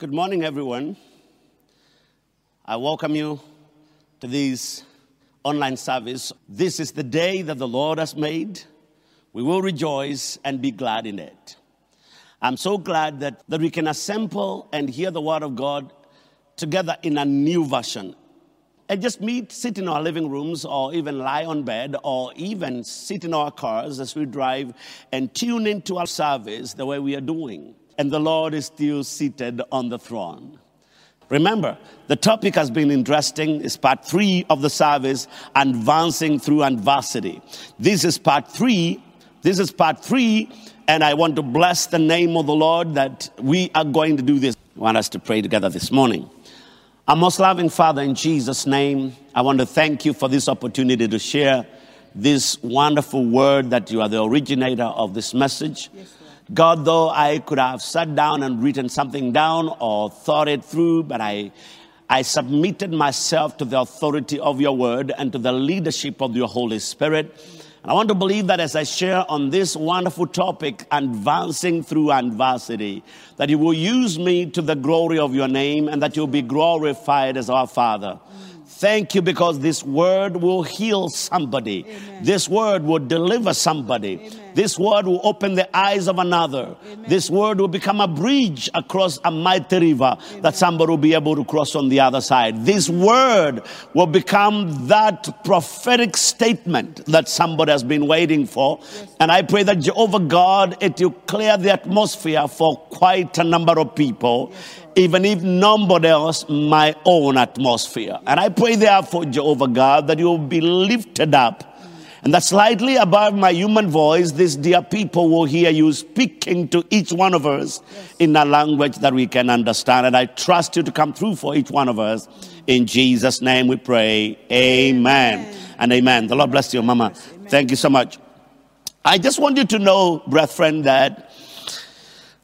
Good morning, everyone. I welcome you to this online service. This is the day that the Lord has made. We will rejoice and be glad in it. I'm so glad that, that we can assemble and hear the Word of God together in a new version. And just meet, sit in our living rooms, or even lie on bed, or even sit in our cars as we drive and tune into our service the way we are doing. And the Lord is still seated on the throne. Remember, the topic has been interesting. It's part three of the service, advancing through adversity. This is part three. This is part three, and I want to bless the name of the Lord that we are going to do this. I want us to pray together this morning. Our most loving Father, in Jesus' name, I want to thank you for this opportunity to share this wonderful word that you are the originator of this message. Yes, God, though I could have sat down and written something down or thought it through, but I, I submitted myself to the authority of your word and to the leadership of your Holy Spirit. And I want to believe that as I share on this wonderful topic, advancing through adversity, that you will use me to the glory of your name and that you'll be glorified as our Father. Thank you because this word will heal somebody. Amen. This word will deliver somebody. Amen. This word will open the eyes of another. Amen. This word will become a bridge across a mighty river that somebody will be able to cross on the other side. This word will become that prophetic statement that somebody has been waiting for. Yes. And I pray that Jehovah God, it will clear the atmosphere for quite a number of people. Yes, even if nobody else, my own atmosphere. And I pray therefore, Jehovah God, that you will be lifted up. And that slightly above my human voice, these dear people will hear you speaking to each one of us yes. in a language that we can understand. And I trust you to come through for each one of us. In Jesus' name we pray. Amen. amen. And amen. The Lord bless you, Mama. Amen. Thank you so much. I just want you to know, brethren, that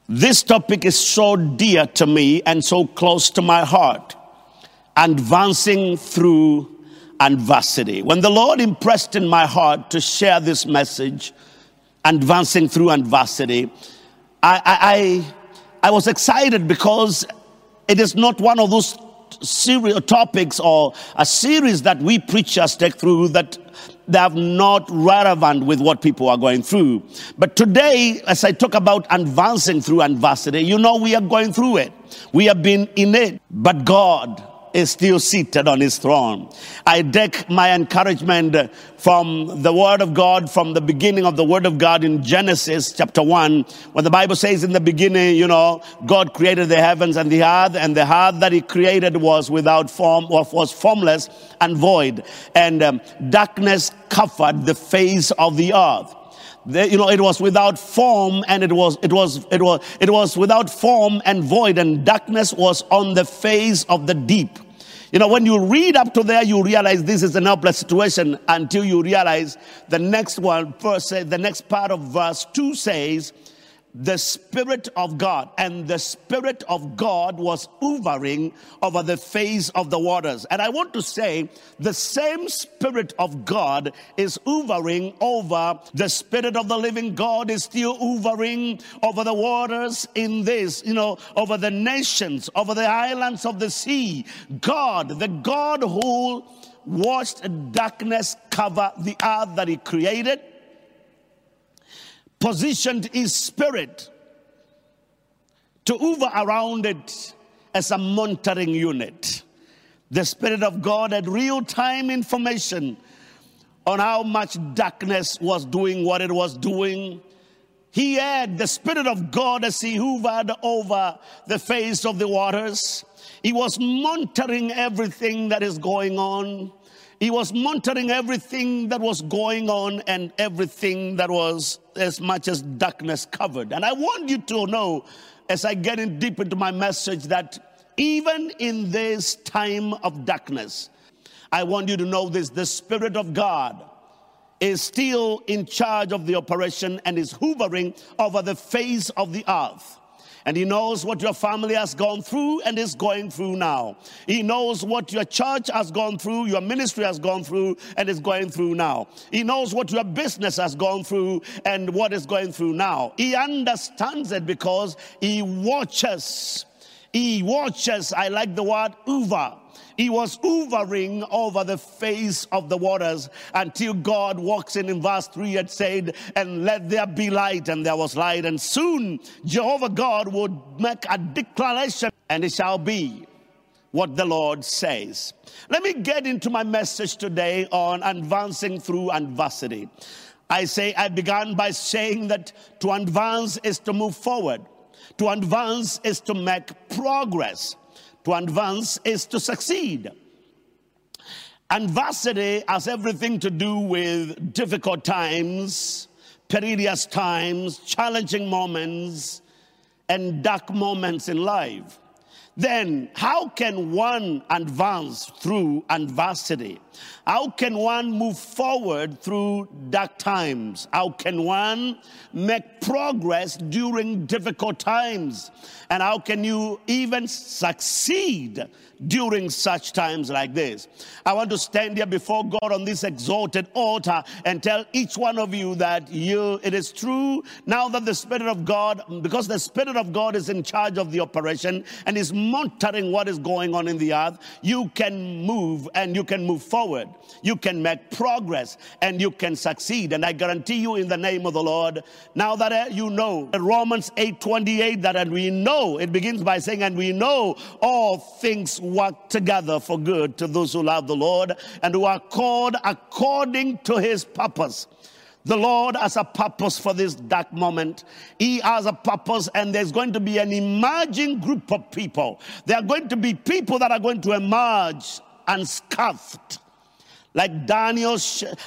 this topic is so dear to me and so close to my heart. Advancing through adversity. When the Lord impressed in my heart to share this message, advancing through adversity, I, I, I, I was excited because it is not one of those series topics or a series that we preachers take through that they are not relevant with what people are going through. But today, as I talk about advancing through adversity, you know we are going through it. We have been in it. But God is still seated on his throne. I take my encouragement from the word of God, from the beginning of the word of God in Genesis chapter 1, when the Bible says in the beginning, you know, God created the heavens and the earth, and the earth that he created was without form, or was formless and void, and um, darkness covered the face of the earth. The, you know, it was without form and it was, it was, it was, it was without form and void and darkness was on the face of the deep. You know, when you read up to there, you realize this is an hopeless situation until you realize the next one, verse, the next part of verse 2 says, the Spirit of God, and the Spirit of God was hovering over the face of the waters. And I want to say, the same Spirit of God is hovering over the Spirit of the living God, is still hovering over the waters in this, you know, over the nations, over the islands of the sea. God, the God who watched darkness cover the earth that He created positioned his spirit to hover around it as a monitoring unit. The Spirit of God had real time information on how much darkness was doing what it was doing. He had the Spirit of God as he hovered over the face of the waters. He was monitoring everything that is going on. He was monitoring everything that was going on and everything that was as much as darkness covered. And I want you to know, as I get in deep into my message, that even in this time of darkness, I want you to know this the Spirit of God is still in charge of the operation and is hovering over the face of the earth. And He knows what your family has gone through and is going through now. He knows what your church has gone through, your ministry has gone through and is going through now. He knows what your business has gone through and what is going through now. He understands it because He watches He watches, I like the word uva. He was hovering over the face of the waters until God walks in in verse 3 and said, And let there be light, and there was light. And soon Jehovah God would make a declaration, and it shall be what the Lord says. Let me get into my message today on advancing through adversity. I say, I began by saying that to advance is to move forward, to advance is to make progress, to advance is to succeed. Adversity has everything to do with difficult times, perilous times, challenging moments, and dark moments in life then how can one advance through adversity? How can one move forward through dark times? How can one make progress during difficult times? And how can you even succeed during such times like this? I want to stand here before God on this exalted altar and tell each one of you that you it is true now that the Spirit of God, because the Spirit of God is in charge of the operation and is monitoring what is going on in the earth, you can move and you can move forward you can make progress and you can succeed. And I guarantee you in the name of the Lord, now that uh, you know Romans 8 28, that and we know, it begins by saying, and we know all things work together for good to those who love the Lord and who are called according to his purpose. The Lord has a purpose for this dark moment. He has a purpose, and there's going to be an emerging group of people. There are going to be people that are going to emerge unscuffed like Daniel,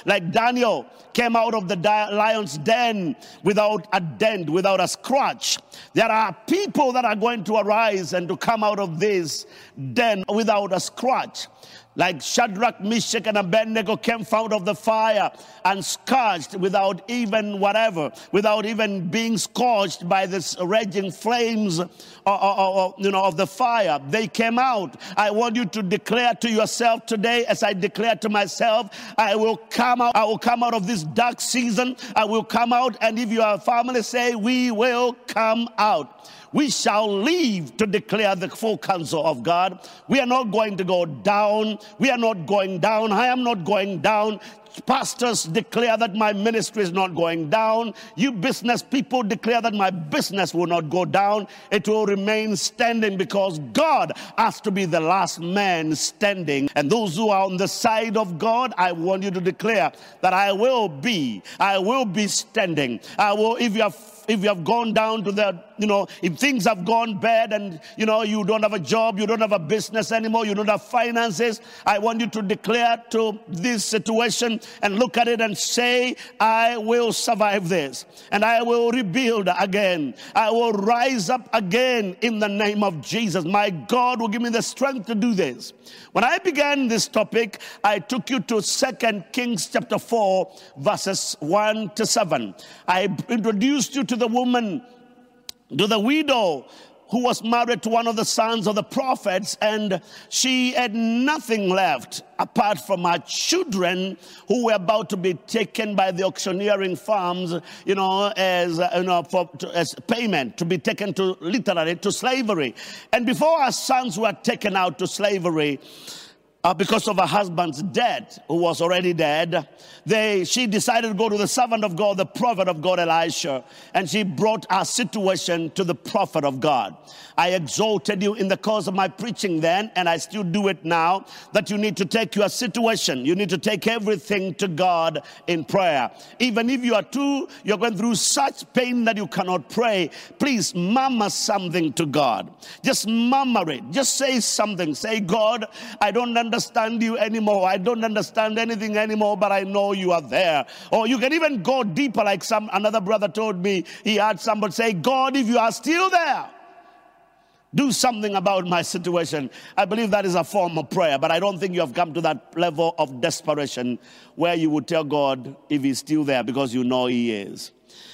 like Daniel came out of the lion's den without a dent, without a scratch. There are people that are going to arise and to come out of this den without a scratch like Shadrach, Meshach, and Abednego came out of the fire and scorched without even whatever, without even being scorched by this raging flames or, or, or, you know, of the fire. They came out. I want you to declare to yourself today, as I declare to myself, I will come out. I will come out of this dark season. I will come out. And if you are a family, say, we will come out we shall live to declare the full counsel of God. We are not going to go down. We are not going down. I am not going down. Pastors declare that my ministry is not going down. You business people declare that my business will not go down. It will remain standing because God has to be the last man standing. And those who are on the side of God, I want you to declare that I will be, I will be standing. I will, if you have if you have gone down to the, you know, if things have gone bad and, you know, you don't have a job, you don't have a business anymore, you don't have finances, I want you to declare to this situation and look at it and say, I will survive this and I will rebuild again. I will rise up again in the name of Jesus. My God will give me the strength to do this. When I began this topic, I took you to Second Kings chapter 4, verses 1 to 7. I introduced you to the woman, to the widow who was married to one of the sons of the prophets, and she had nothing left apart from her children who were about to be taken by the auctioneering firms, you know, as uh, you know, for, to, as payment to be taken to literally to slavery. And before her sons were taken out to slavery, uh, because of her husband's death, who was already dead, they, she decided to go to the servant of God, the prophet of God, Elisha, and she brought our situation to the prophet of God. I exalted you in the course of my preaching then, and I still do it now, that you need to take your situation, you need to take everything to God in prayer. Even if you are too, you're going through such pain that you cannot pray, please murmur something to God. Just murmur it. Just say something. Say, God, I don't understand understand you anymore. I don't understand anything anymore, but I know you are there. Or you can even go deeper, like some another brother told me. He had somebody say, God, if you are still there, do something about my situation. I believe that is a form of prayer, but I don't think you have come to that level of desperation where you would tell God if He's still there because you know He is.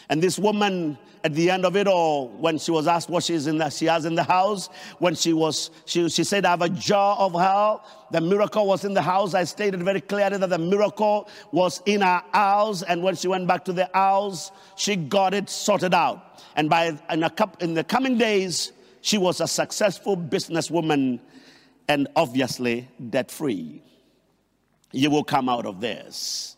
And this woman, at the end of it all, when she was asked what she's in the, she has in the house, when she was, she, she said, I have a jar of hell. The miracle was in the house. I stated very clearly that the miracle was in her house. And when she went back to the house, she got it sorted out. And by in, a, in the coming days, She was a successful businesswoman and obviously debt free. You will come out of this.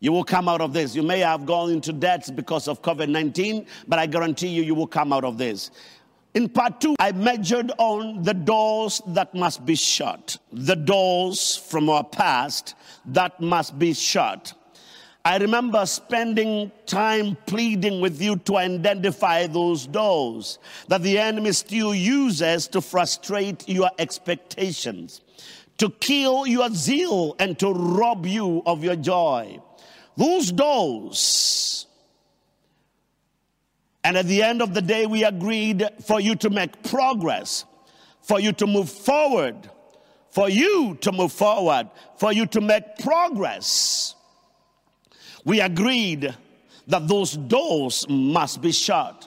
You will come out of this. You may have gone into debt because of COVID 19, but I guarantee you, you will come out of this. In part two, I measured on the doors that must be shut, the doors from our past that must be shut. I remember spending time pleading with you to identify those doors that the enemy still uses to frustrate your expectations, to kill your zeal, and to rob you of your joy. Those doors. And at the end of the day, we agreed for you to make progress, for you to move forward, for you to move forward, for you to make progress we agreed that those doors must be shut.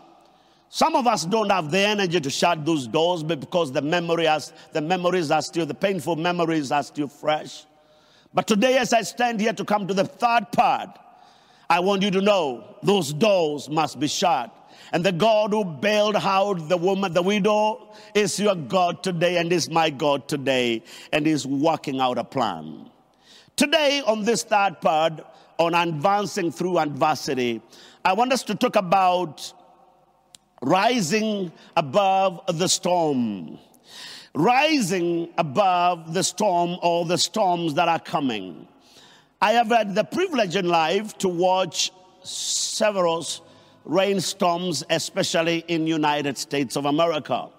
Some of us don't have the energy to shut those doors because the memory has, the memories are still, the painful memories are still fresh. But today, as I stand here to come to the third part, I want you to know those doors must be shut. And the God who bailed out the woman, the widow, is your God today and is my God today and is working out a plan. Today, on this third part, on advancing through adversity, I want us to talk about rising above the storm. Rising above the storm or the storms that are coming. I have had the privilege in life to watch several rainstorms, especially in United States of America.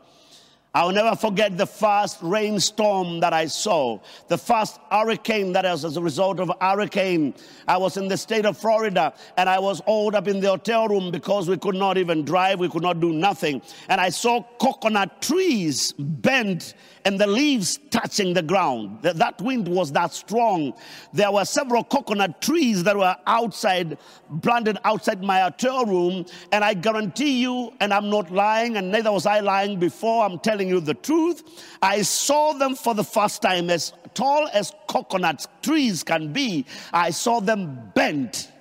I'll never forget the first rainstorm that I saw, the first hurricane that was as a result of a hurricane. I was in the state of Florida and I was hauled up in the hotel room because we could not even drive, we could not do nothing. And I saw coconut trees bent and the leaves touching the ground. That wind was that strong. There were several coconut trees that were outside, planted outside my hotel room. And I guarantee you, and I'm not lying, and neither was I lying before, I'm telling you the truth. I saw them for the first time as tall as coconut trees can be. I saw them bent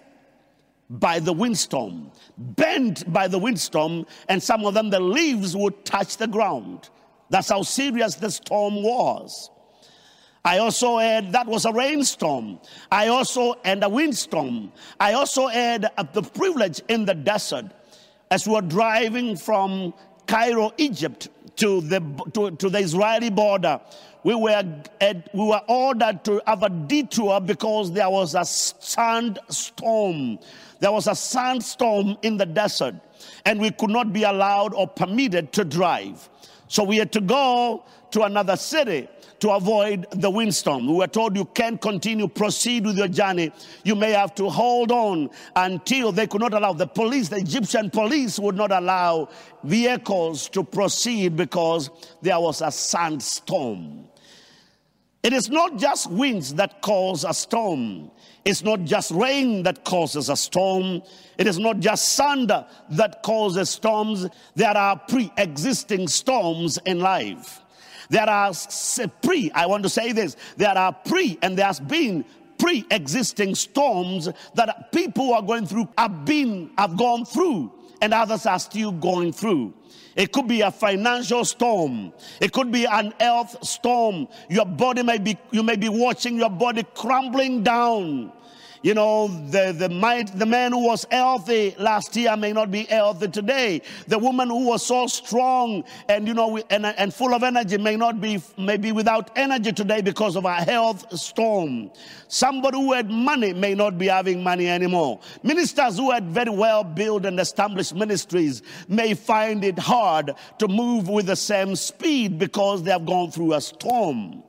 by the windstorm, bent by the windstorm, and some of them the leaves would touch the ground. That's how serious the storm was. I also had, that was a rainstorm. I also, and a windstorm. I also had the privilege in the desert as we were driving from Cairo, Egypt to the, to, to the Israeli border. We were, we were ordered to have a detour because there was a sandstorm. There was a sandstorm in the desert, and we could not be allowed or permitted to drive. So we had to go to another city to avoid the windstorm. We were told you can't continue, proceed with your journey. You may have to hold on until they could not allow the police, the Egyptian police would not allow vehicles to proceed because there was a sandstorm. It is not just winds that cause a storm. It's not just rain that causes a storm. It is not just thunder that causes storms. There are pre existing storms in life. There are pre, I want to say this, there are pre, and there has been pre existing storms that people are going through, have been, have gone through, and others are still going through. It could be a financial storm. It could be an health storm. Your body may be, you may be watching your body crumbling down. You know, the, the, might, the man who was healthy last year may not be healthy today. The woman who was so strong and, you know, and, and full of energy may not be, may be without energy today because of a health storm. Somebody who had money may not be having money anymore. Ministers who had very well built and established ministries may find it hard to move with the same speed because they have gone through a storm.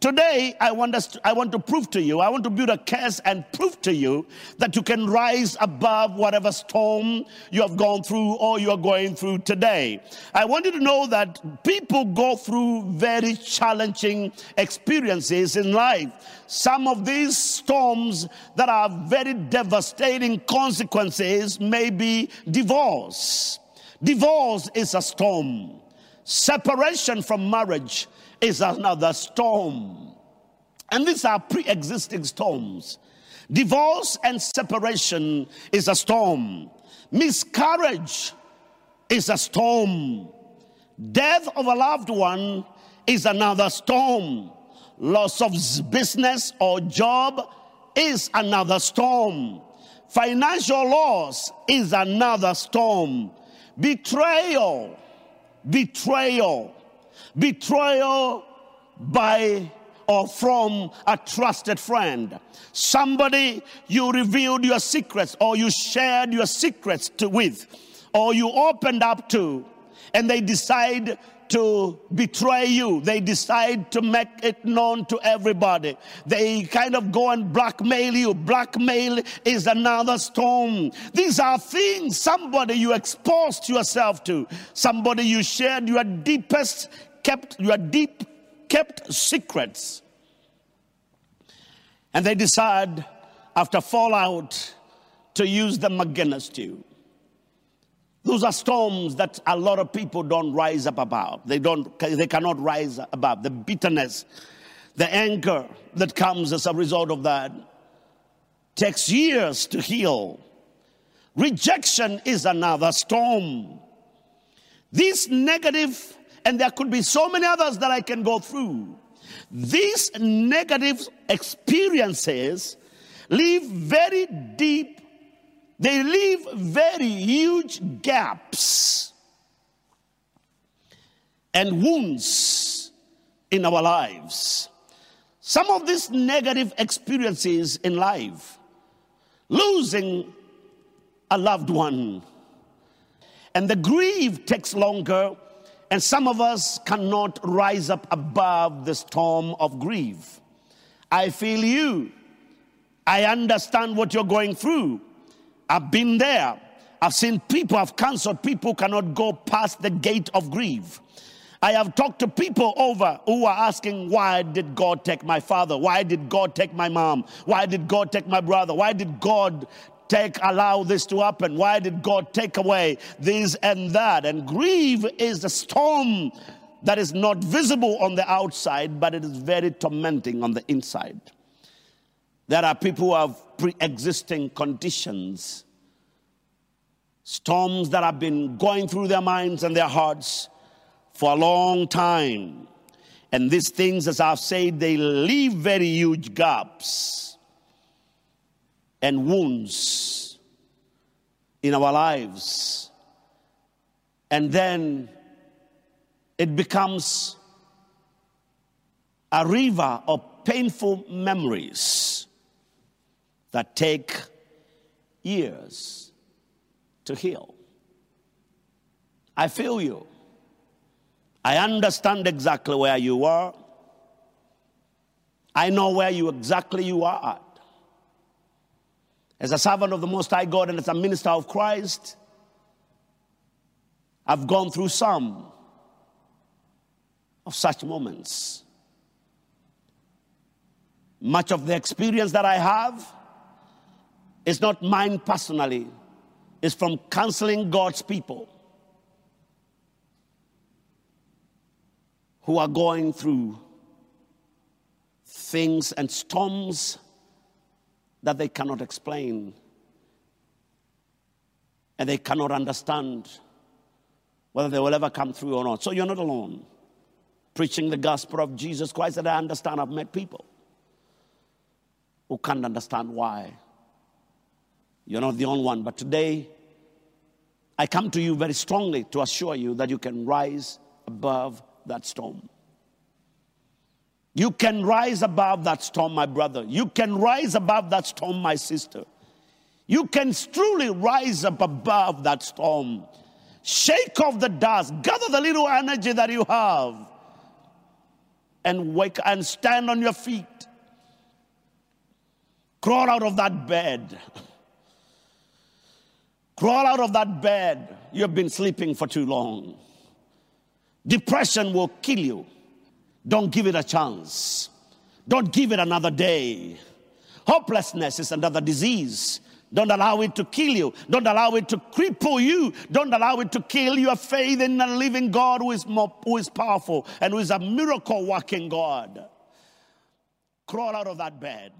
Today, I want, us to, I want to prove to you, I want to build a case and prove to you that you can rise above whatever storm you have gone through or you are going through today. I want you to know that people go through very challenging experiences in life. Some of these storms that are very devastating consequences may be divorce. Divorce is a storm. Separation from marriage is another storm. And these are pre existing storms. Divorce and separation is a storm. Miscarriage is a storm. Death of a loved one is another storm. Loss of business or job is another storm. Financial loss is another storm. Betrayal, betrayal, betrayal by or from a trusted friend. Somebody you revealed your secrets or you shared your secrets to, with or you opened up to and they decide to betray you. They decide to make it known to everybody. They kind of go and blackmail you. Blackmail is another storm. These are things somebody you exposed yourself to, somebody you shared your deepest, kept your deep kept secrets. And they decide after fallout to use them against you. Those are storms that a lot of people don't rise up above. They don't they cannot rise above. The bitterness, the anger that comes as a result of that takes years to heal. Rejection is another storm. These negative, and there could be so many others that I can go through. These negative experiences leave very deep they leave very huge gaps and wounds in our lives. Some of these negative experiences in life, losing a loved one, and the grief takes longer, and some of us cannot rise up above the storm of grief. I feel you. I understand what you're going through. I've been there. I've seen people, I've counseled people cannot go past the gate of grief. I have talked to people over who are asking, why did God take my father? Why did God take my mom? Why did God take my brother? Why did God take allow this to happen? Why did God take away this and that? And grief is a storm that is not visible on the outside, but it is very tormenting on the inside. There are people who have pre existing conditions, storms that have been going through their minds and their hearts for a long time. And these things, as I've said, they leave very huge gaps and wounds in our lives. And then it becomes a river of painful memories that take years to heal. I feel you. I understand exactly where you are. I know where you exactly you are at. As a servant of the Most High God and as a minister of Christ, I've gone through some of such moments. Much of the experience that I have is not mine personally, it's from counseling God's people who are going through things and storms that they cannot explain and they cannot understand whether they will ever come through or not. So you're not alone. Preaching the gospel of Jesus Christ that I understand, I've met people who can't understand why you're not the only one. But today, I come to you very strongly to assure you that you can rise above that storm. You can rise above that storm, my brother. You can rise above that storm, my sister. You can truly rise up above that storm. Shake off the dust, gather the little energy that you have, and wake and stand on your feet. Crawl out of that bed. Crawl out of that bed. You've been sleeping for too long. Depression will kill you. Don't give it a chance. Don't give it another day. Hopelessness is another disease. Don't allow it to kill you. Don't allow it to cripple you. Don't allow it to kill your faith in the living God who is, more, who is powerful and who is a miracle working God. Crawl out of that bed.